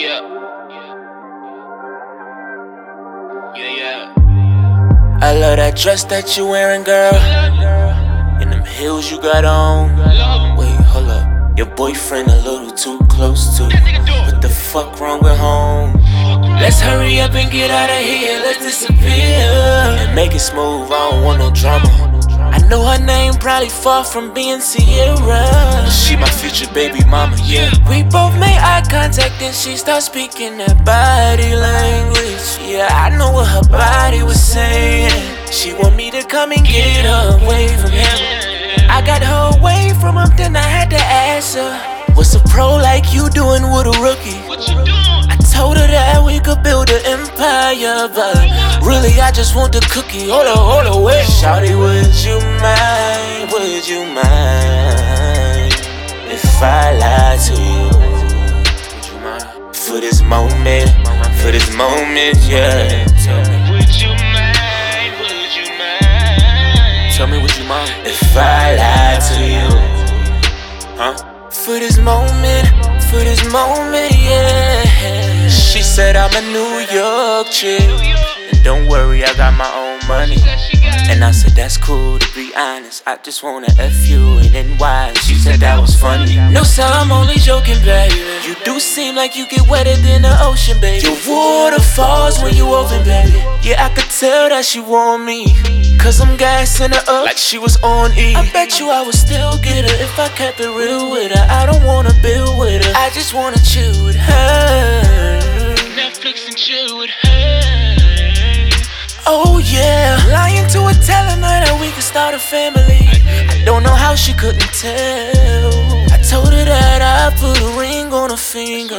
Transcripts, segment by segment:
Yeah. Yeah, yeah. I love that dress that you're wearing, girl. And them heels you got on. Wait, hold up. Your boyfriend a little too close to. What the fuck wrong with home? Let's hurry up and get out of here. Let's disappear and make it smooth. I don't want no drama. I know her name probably far from being Sierra. Future baby mama, yeah. We both made eye contact and she started speaking that body language. Yeah, I know what her body was saying. She want me to come and get her away from him. I got her away from him, then I had to ask her. What's a pro like you doing with a rookie? What you doing? I told her that we could build an empire, but really I just want the cookie. Hold on, hold on, wait. Shawty, would you mind? If I lied to you? For this moment, for this moment, yeah. Tell me, Would you mind? Would you mind? tell me, would you mind if I lied to you? Huh? For this moment, for this moment, yeah. She said I'm a New York chick. And don't worry, I got my own money. And I said, that's cool to be honest. I just wanna F you and then why? She said that was funny. No, sir, I'm only joking, baby. You do seem like you get wetter than the ocean, baby. Your water falls when you open, baby. Yeah, I could tell that she want me. Cause I'm gassing her up like she was on E. I bet you I would still get her if I kept it real with her. I don't wanna build with her. I just wanna chill with her. Start a family. I don't know how she couldn't tell. I told her that I put a ring on her finger,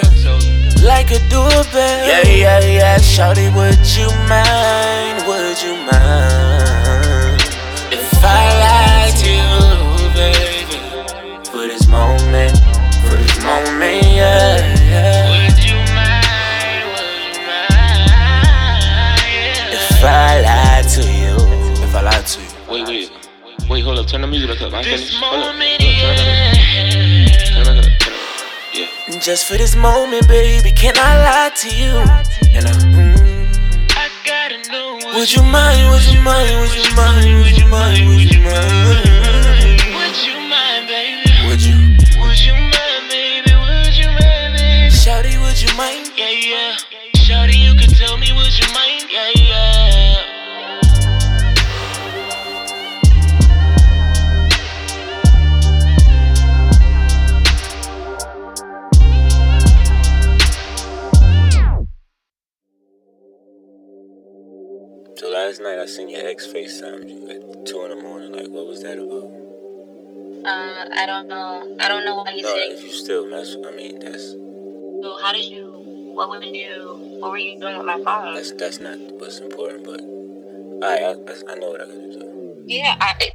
like a doorbell. Yeah, yeah, yeah. Shawty, would you mind? Would you mind if I Wait, wait. Wait, hold up. Turn the music back up. I ain't This finished. Hold up. Hold up, turn it back up. yeah. Turn it back up. Turn it back up. Yeah. Just for this moment, baby, can I lie to you? And I, mm, I gotta know. would you mind? Would you mind? Would you mind? Would you mind? Would you mind? Would last night I seen your ex FaceTime you at two in the morning. Like, what was that about? Um, I don't know. I don't know why you No, say. if you still mess, I mean, that's So how did you? What would you? What were you doing with my phone? that's that's not what's important. But I I, I know what I gotta do. Yeah, I,